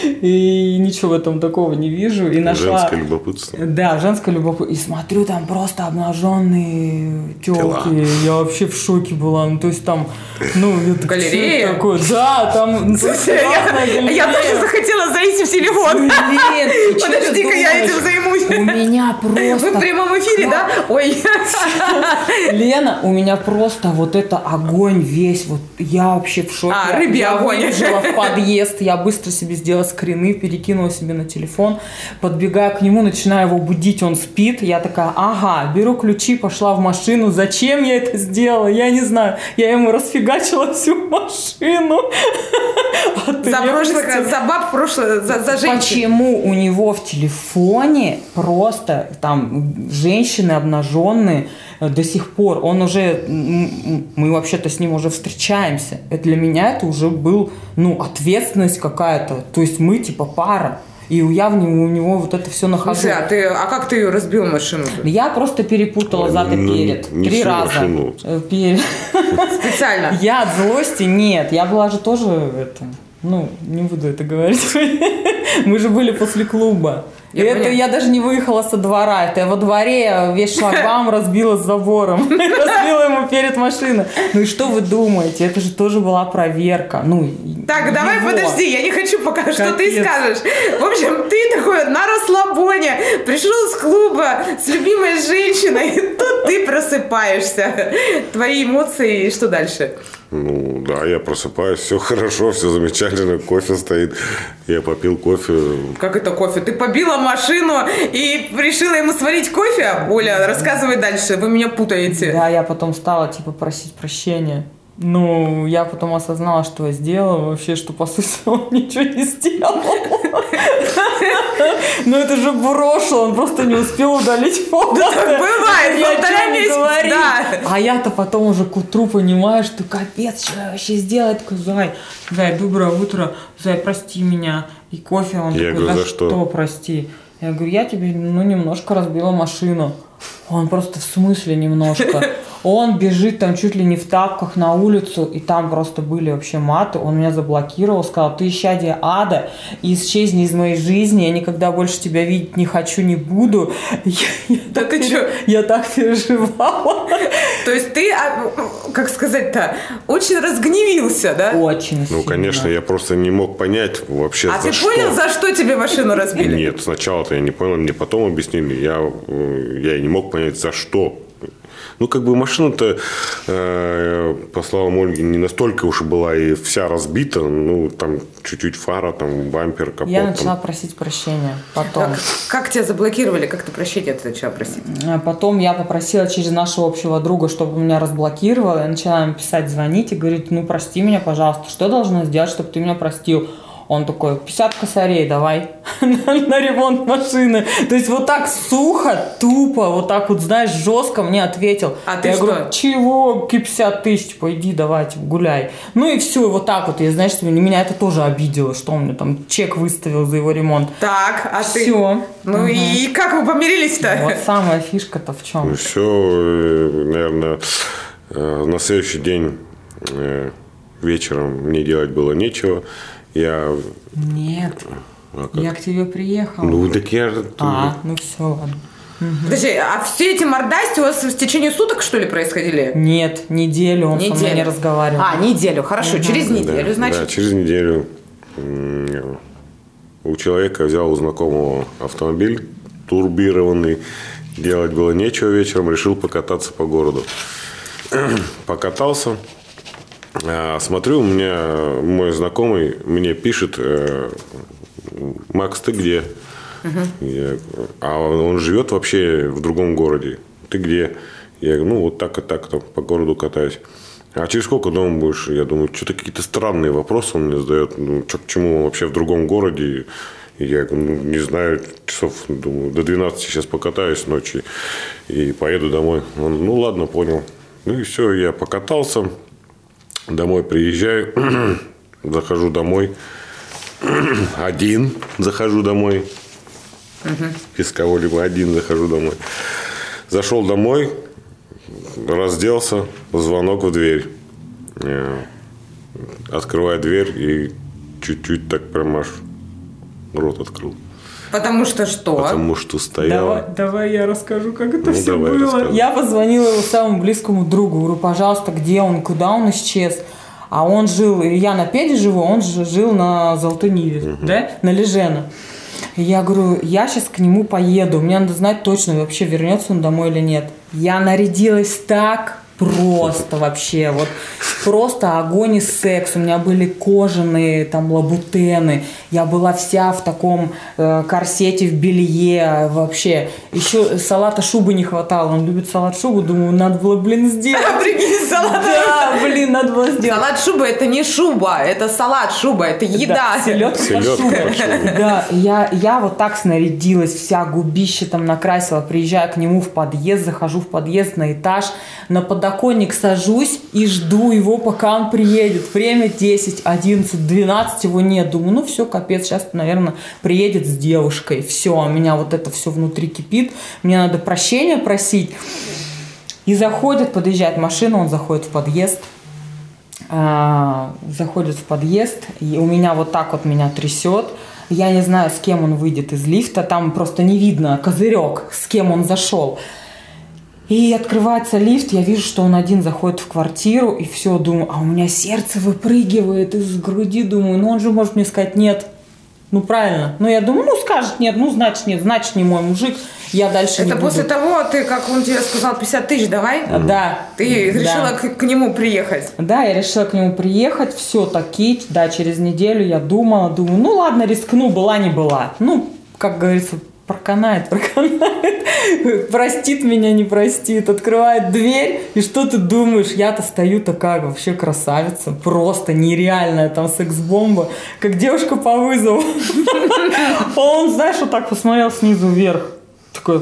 и ничего в этом такого не вижу, и нашла... Женское любопытство. Да, женское любопытство. И смотрю, там просто обнаженные Тела. телки. Я вообще в шоке была. Ну, то есть там, ну, я так, Галерея? «Что это такое? Да, там Слушай, я, я тоже захотела зайти в телефон. Подожди-ка, я этим займусь. У меня Вы в просто прямом эфире, да? Ой. Лена, у меня просто вот это огонь весь, вот я вообще в шоке. А, рыбий я огонь. выбежала в подъезд, я быстро себе сделала скрины, перекинула себе на телефон, подбегаю к нему, начинаю его будить, он спит. Я такая, ага, беру ключи, пошла в машину. Зачем я это сделала? Я не знаю. Я ему расфигачила всю машину. От За прошлых, за баб прошлое, за, за женщин. Почему у него в телефоне просто там женщины обнаженные до сих пор? Он уже, мы вообще-то с ним уже встречаемся. Это для меня это уже был, ну, ответственность какая-то. То есть мы типа пара. И я в него, у него вот это все нахожу. Слушай, а, ты, а как ты ее разбил машину? Я просто перепутала зад и Ну, перед. не Три всю раза. машину. Э, перед. Специально. Я от злости нет. Я была же тоже это. Ну, не буду это говорить. Мы же были после клуба. Я это поняла. я даже не выехала со двора. Это я во дворе весь шлагбаум разбила с забором. Разбила ему перед машиной. Ну и что вы думаете? Это же тоже была проверка. Ну, Так, давай его. подожди, я не хочу пока, что ты Капец. скажешь. В общем, ты такой на расслабоне, пришел с клуба с любимой женщиной, и тут ты просыпаешься. Твои эмоции, и что дальше? Ну, да, я просыпаюсь, все хорошо, все замечательно, кофе стоит. Я попил кофе. Как это кофе? Ты побила машину и решила ему сварить кофе? Оля, рассказывай дальше, вы меня путаете. Да, я потом стала, типа, просить прощения. Ну, я потом осознала, что я сделала, вообще, что, по сути, он ничего не сделал. Ну, это же брошел, он просто не успел удалить фото. бывает, Я полтора месяца, да. А я-то потом уже к утру понимаю, что капец, что я вообще сделала? Я такой, Зай, Зай, доброе утро, Зай, прости меня. И кофе, он Я такой, говорю, да за что? что, прости? Я говорю, я тебе, ну, немножко разбила машину. Он просто в смысле немножко. Он бежит там чуть ли не в тапках на улицу, и там просто были вообще маты. Он меня заблокировал, сказал, ты исчадие ада, и исчезни из моей жизни, я никогда больше тебя видеть не хочу, не буду. Я, я Да так ты пере- чё? Я так переживала. То есть ты, а, как сказать-то, очень разгневился, да? Очень Ну, сильно. конечно, я просто не мог понять вообще, А за ты что. понял, за что тебе машину разбили? Нет, сначала-то я не понял, мне потом объяснили. Я, э, я и не мог понять, за что. Ну, как бы машина-то, э, по словам Ольги, не настолько уж была и вся разбита. Ну, там чуть-чуть фара, там бампер, капот. Я там. начала просить прощения потом. Как, как тебя заблокировали, как ты прощения ты начала просить? А Потом я попросила через нашего общего друга, чтобы меня разблокировал. Я начала ему писать, звонить и говорить, ну прости меня, пожалуйста, что я должна сделать, чтобы ты меня простил? Он такой, 50 косарей давай на, ремонт машины. То есть вот так сухо, тупо, вот так вот, знаешь, жестко мне ответил. А ты я что? говорю, чего, какие 50 тысяч, типа, иди давай, типа, гуляй. Ну и все, и вот так вот. Я, знаешь, меня это тоже обидело, что он мне там чек выставил за его ремонт. Так, а ты... Все. Ну и как вы помирились-то? Вот самая фишка-то в чем. Ну, все, наверное, э, на следующий день э, вечером мне делать было нечего. Я, Нет, а как? я к тебе приехала. ну, так я же- А, ну все, ладно. Подожди, а все эти мордасти у вас в течение суток, что ли, происходили? Нет, неделю он со мной не разговаривал. А, неделю, хорошо, через Да, неделю, Да, значит. через неделю у человека взял у знакомого автомобиль турбированный. Делать было нечего вечером, решил покататься по городу. Покатался. А, Смотрю, у меня мой знакомый мне пишет, э, Макс, ты где? Я- а он, живет вообще в другом городе. Ты где? Я говорю, ну вот так и так там по городу катаюсь. А через сколько дома будешь? Я думаю, что-то какие-то странные вопросы он мне задает. Ну, чё, к чему вообще в другом городе? Я говорю, ну, не знаю, часов, думаю, до 12 сейчас покатаюсь ночью и поеду домой. Он, ну, ладно, понял. Ну, и все, я покатался, домой приезжаю, захожу домой, один захожу домой, без кого-либо один захожу домой. Зашел домой, разделся, звонок в дверь. Э, Открываю дверь и чуть-чуть так прям аж рот открыл. Потому что что? Потому что Давай, стояла. давай я расскажу, как это Ну, все давай, было. рассказывай. Я позвонила его самому близкому другу, говорю, пожалуйста, где он, куда он исчез. А он жил, я на Педе живу, он же жил на Золотой Ниве, да, на Лежена. И Я говорю, я сейчас к нему поеду, мне надо знать точно, вообще вернется он домой или нет. Я нарядилась так, просто вообще, вот просто огонь и секс. У меня были кожаные там лабутены. Я была вся в таком э, корсете, в белье вообще. Еще салата шубы не хватало. Он любит салат шубу. Думаю, надо было, блин, сделать. Прикинь, салат. Да, блин, надо было сделать. Салат шуба это не шуба, это салат шуба, это еда. Да, селедка Селедка шубой. под шубой. Да, я, я вот так снарядилась, вся губище там накрасила, приезжаю к нему в подъезд, захожу в подъезд на этаж, на подоконник сажусь и жду его, пока он приедет. Время 10, 11, 12, его нет. Думаю, ну все, капец, сейчас, наверное, приедет с девушкой. Все, у меня вот это все внутри кипит, мне надо прощения просить. И заходит, подъезжает машина, он заходит в подъезд, а, заходит в подъезд, и у меня вот так вот меня трясет. Я не знаю, с кем он выйдет из лифта, там просто не видно козырек, с кем он зашел. И открывается лифт, я вижу, что он один заходит в квартиру, и все, думаю, а у меня сердце выпрыгивает из груди, думаю, ну он же может мне сказать нет. Ну правильно. Ну я думаю, ну скажет нет, ну значит нет, значит не мой мужик, я дальше не Это буду. после того, ты, как он тебе сказал, 50 тысяч давай, Да. ты Да. решила к, к нему приехать. Да, я решила к нему приехать, все таки, да, через неделю я думала, думаю, ну ладно, рискну, была не была. Ну, как говорится, проканает, проканает, простит меня, не простит, открывает дверь, и что ты думаешь, я-то стою такая вообще красавица, просто нереальная там секс-бомба, как девушка по вызову. А Он, знаешь, вот так посмотрел снизу вверх, такой,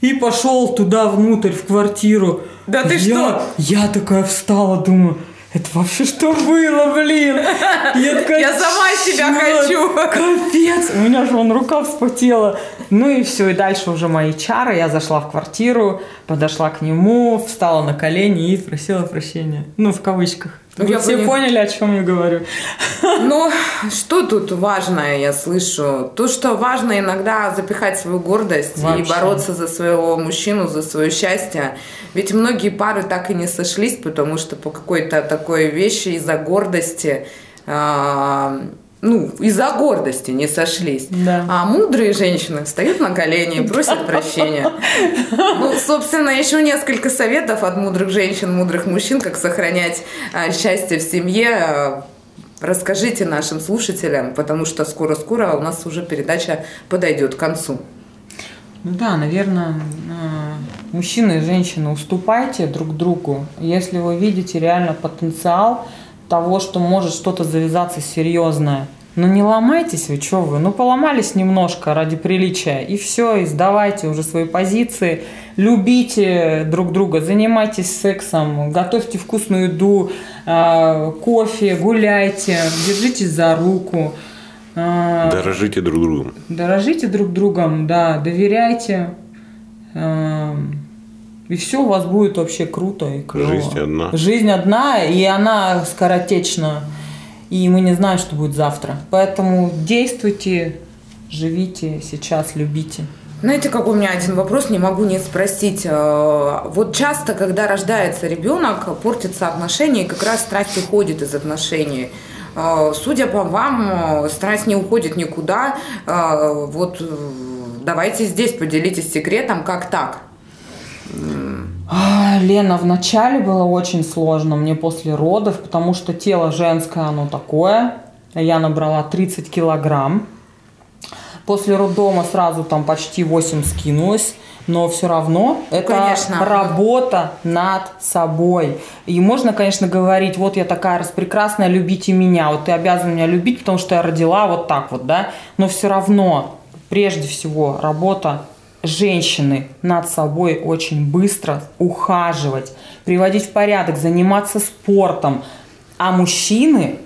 и пошел туда внутрь, в квартиру. Да ты я, что? Я такая встала, думаю, это вообще что было, блин? Я, такая, Я сама себя «Чёрт, хочу». Капец, у меня же вон рука вспотела. Ну и все, и дальше уже мои чары. Я зашла в квартиру, подошла к нему, встала на колени и просила прощения. Ну, в кавычках. Ну, Вы я все пони- поняли, о чем я говорю? Ну, что тут важное, я слышу? То, что важно иногда запихать свою гордость и Вообще. бороться за своего мужчину, за свое счастье. Ведь многие пары так и не сошлись, потому что по какой-то такой вещи из-за гордости а, ну, из-за гордости не сошлись. Да. А мудрые женщины встают на колени и просят прощения. Ну, собственно, еще несколько советов от мудрых женщин, мудрых мужчин, как сохранять а, счастье в семье. Расскажите нашим слушателям, потому что скоро-скоро у нас уже передача подойдет к концу. Ну да, наверное, мужчины и женщины, уступайте друг другу. Если вы видите реально потенциал того, что может что-то завязаться серьезное, ну не ломайтесь вы, что вы, ну поломались немножко ради приличия, и все, и сдавайте уже свои позиции, любите друг друга, занимайтесь сексом, готовьте вкусную еду, э, кофе, гуляйте, держитесь за руку. э, Дорожите друг другом. Дорожите друг другом, да, доверяйте. И все у вас будет вообще круто и клево. Жизнь одна. Жизнь одна, и она скоротечна. И мы не знаем, что будет завтра. Поэтому действуйте, живите сейчас, любите. Знаете, какой у меня один вопрос, не могу не спросить. Э, Вот часто, когда рождается ребенок, портятся отношения, и как раз страсть уходит из отношений. Э, Судя по вам, э, страсть не уходит никуда. Вот давайте здесь поделитесь секретом, как так. А, Лена, вначале было очень сложно мне после родов, потому что тело женское, оно такое. Я набрала 30 килограмм. После роддома сразу там почти 8 скинулась. Но все равно это Конечно. работа над собой. И можно, конечно, говорить, вот я такая распрекрасная, любите меня. Вот ты обязан меня любить, потому что я родила вот так вот, да. Но все равно, прежде всего, работа женщины над собой очень быстро ухаживать, приводить в порядок, заниматься спортом. А мужчины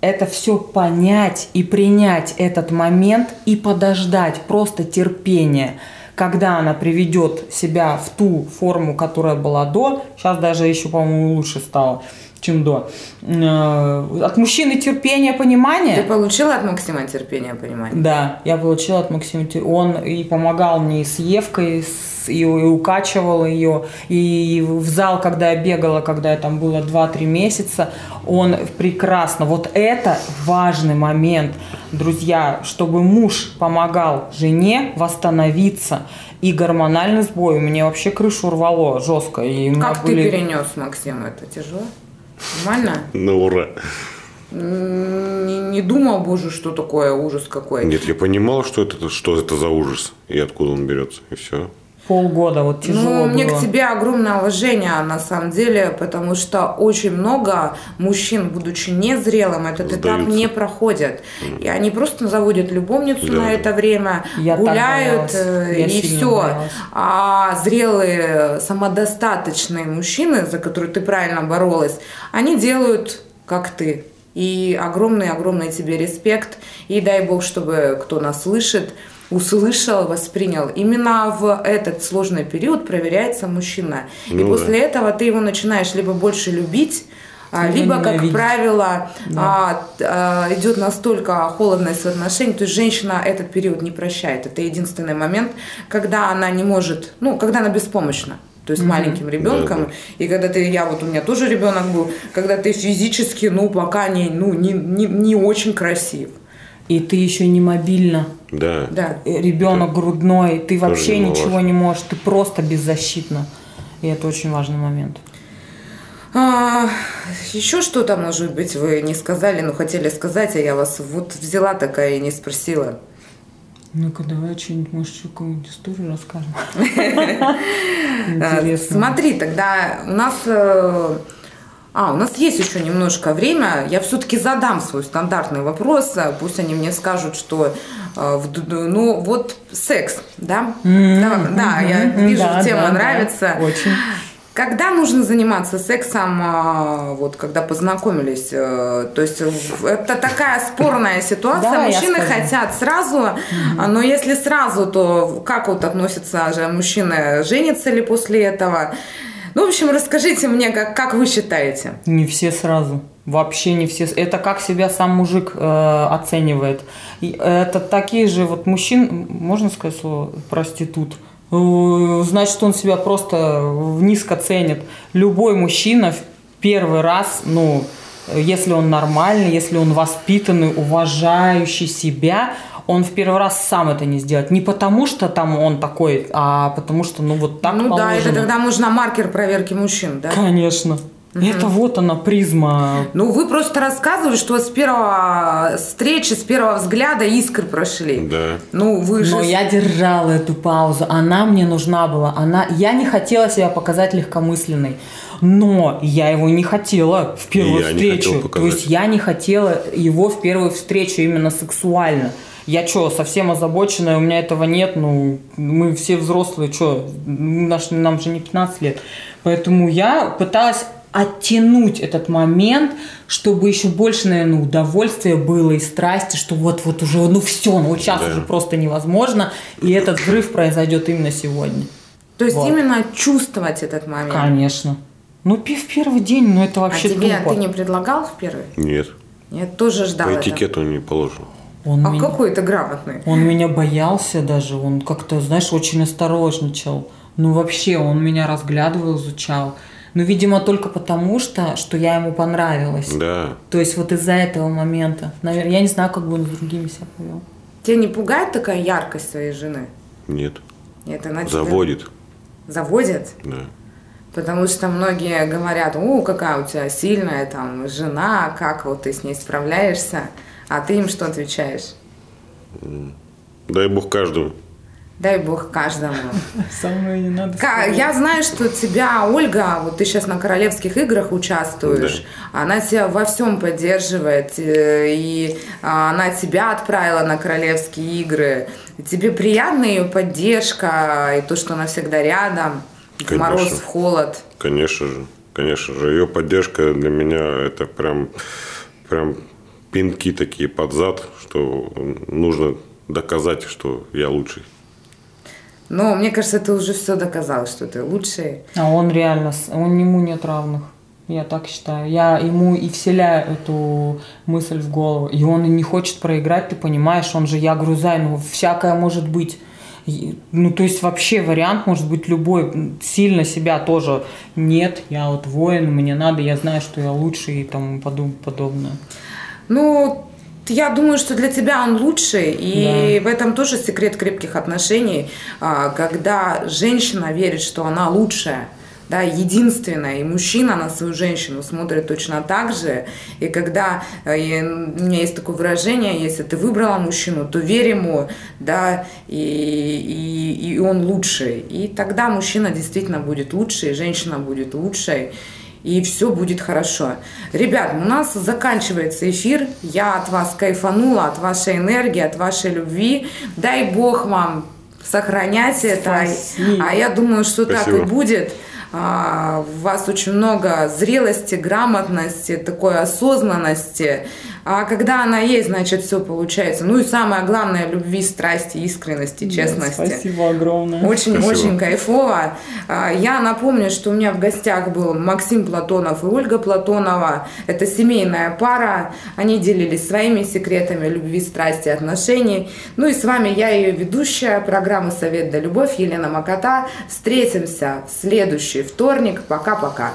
это все понять и принять этот момент и подождать, просто терпение. Когда она приведет себя в ту форму, которая была до, сейчас даже еще, по-моему, лучше стало, чем до. Э, От мужчины терпение, понимание. Ты получила от Максима терпение, понимание? Да, я получила от Максима. Те- Он и помогал мне и с Евкой, с- и, и укачивал ее. И в зал, когда я бегала, когда я там было 2-3 месяца, он прекрасно. Вот это важный момент, друзья, чтобы муж помогал жене восстановиться. И гормональный сбой. У меня вообще крышу рвало жестко. И Как были- ты перенес, Максим, это тяжело? Нормально? Ну, ура. Не, не думал, боже, что такое ужас какой. Нет, я понимал, что это, что это за ужас и откуда он берется, и все. Полгода вот тяжело Ну, мне было. к тебе огромное уважение, на самом деле, потому что очень много мужчин, будучи незрелым, этот этап Сдаются. не проходят. И они просто заводят любовницу Да. на это время, Я гуляют, э, Я и все. боялась. А зрелые, самодостаточные мужчины, за которые ты правильно боролась, они делают, как ты. И огромный-огромный тебе респект. И дай бог, чтобы кто нас слышит, услышал, воспринял. Именно в этот сложный период проверяется мужчина. и Ну да. после этого ты его начинаешь либо больше любить, а, Либо как правило, а, а, идет настолько холодное соотношение, то есть женщина этот период не прощает. Это единственный момент, когда она не может, ну, когда она беспомощна. То есть маленьким ребенком. Да, И когда ты, я вот у меня тоже ребенок был, когда ты физически, ну, пока не, ну, не, не, не очень красив. И ты еще не мобильна. Да. Да. ребенок грудной, ты вообще немаловажно. ничего не можешь, ты просто беззащитна. И это очень важный момент. А, еще что-то, может быть, вы не сказали, но хотели сказать, а я вас вот взяла такая и не спросила. Ну-ка, давай что-нибудь, может, какую-нибудь историю расскажем. Интересно. Смотри, тогда у нас... э, А, у нас есть еще немножко время. Я все-таки задам свой стандартный вопрос. Пусть они мне скажут, что... э, Ну, вот секс, да? Да, да, я вижу, да, тема да, да. нравится. Очень. Когда нужно заниматься сексом, а, вот когда познакомились? э, То есть это такая спорная ситуация. Я Мужчины хотят сразу, а, но если сразу, то как вот относятся же мужчины, женятся ли после этого? Ну, в общем, расскажите мне, как, как вы считаете? Не все сразу. Вообще не все. Это как себя сам мужик э, оценивает. И это такие же вот мужчин, можно сказать слово проститут. Э, Значит, он себя просто низко ценит. Любой мужчина в первый раз, ну, если он нормальный, если он воспитанный, уважающий себя, он в первый раз сам это не сделает. Не потому, что там он такой, а потому что, ну, вот так ну да, это положено. тогда нужно маркер проверки мужчин, да? Конечно. Это вот она, призма Ну, вы просто рассказывали, что с первого встречи, с первого взгляда искры прошли. Да. Ну, вы же... Но я держала эту паузу. Она мне нужна была. Она... Я не хотела себя показать легкомысленной. Но я его не хотела в первую я не встречу. хотел То есть я не хотела его в первую встречу именно сексуально. Я что, совсем озабоченная, у меня этого нет, ну, мы все взрослые, что, нам же не 15 лет. Поэтому я пыталась оттянуть этот момент, чтобы еще больше, наверное, удовольствия было и страсти, что вот-вот уже, ну все, ну сейчас Да. уже просто невозможно, и этот взрыв произойдет именно сегодня. То есть Вот. именно чувствовать этот момент. Конечно. Ну, пи- в первый день, ну это А вообще тебе тупо. ты не предлагал в первый? Нет. Я тоже ждала. По этикету не положено. Он, А меня, какой ты грамотный. он меня боялся даже, он как-то, знаешь, очень осторожничал. Ну, вообще, он меня разглядывал, изучал. Ну, видимо, только потому, что, что я ему понравилась. Да. То есть вот из-за этого момента. Наверное, я не знаю, как бы он с другими себя повел. Тебя не пугает такая яркость своей жены? Нет. Это она тебя Заводит. Заводит? Да. Потому что многие говорят, о, какая у тебя сильная там жена, как вот ты с ней справляешься. А ты им что отвечаешь? Дай бог каждому. Дай бог каждому. Со мной не надо. Ка- Я знаю, что тебя, Ольга, вот ты сейчас на королевских играх участвуешь, она тебя во всем поддерживает, э, и а, она тебя отправила на королевские игры. Тебе приятна ее поддержка, и то, что она всегда рядом, в Конечно. мороз, в холод. Конечно же. Конечно же. Ее поддержка для меня это прям, прям пинки такие под зад, что нужно доказать, что я лучший. Но мне кажется, ты уже все доказал, что ты лучший. А он реально, он ему нет равных. Я так считаю. Я ему и вселяю эту мысль в голову. И он не хочет проиграть, ты понимаешь, он же, я говорю, Зай, ну всякое может быть. Ну, то есть вообще вариант может быть любой. Сильно себя тоже нет, я вот воин, мне надо, я знаю, что я лучший и тому подоб- подобное. Ну, я думаю, что для тебя он лучший, и в этом тоже секрет крепких отношений, а, когда женщина верит, что она лучшая, да, единственная, и мужчина на свою женщину смотрит точно так же, и когда, э, и у меня есть такое выражение, если ты выбрала мужчину, то верь ему, да, и, и, и он лучший, и тогда мужчина действительно будет лучше, и женщина будет лучшей, и все будет хорошо. Ребят, у нас заканчивается эфир. Я от вас кайфанула, от вашей энергии, от вашей любви. Дай Бог вам сохранять это. Спасибо. А я думаю, что так Спасибо. и будет. А, У вас очень много зрелости, грамотности, такой осознанности. А когда она есть, значит, все получается. Ну и самое главное, любви, страсти, искренности, честности. Спасибо огромное. Очень-очень Спасибо. кайфово. А, Я напомню, что у меня в гостях был Максим Платонов и Ольга Платонова. Это семейная пара. Они делились своими секретами любви, страсти, отношений. Ну и с вами я, ее ведущая программы «Совет да любовь» Елена Макота. Встретимся в следующий вторник. Пока-пока.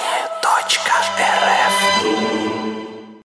.рф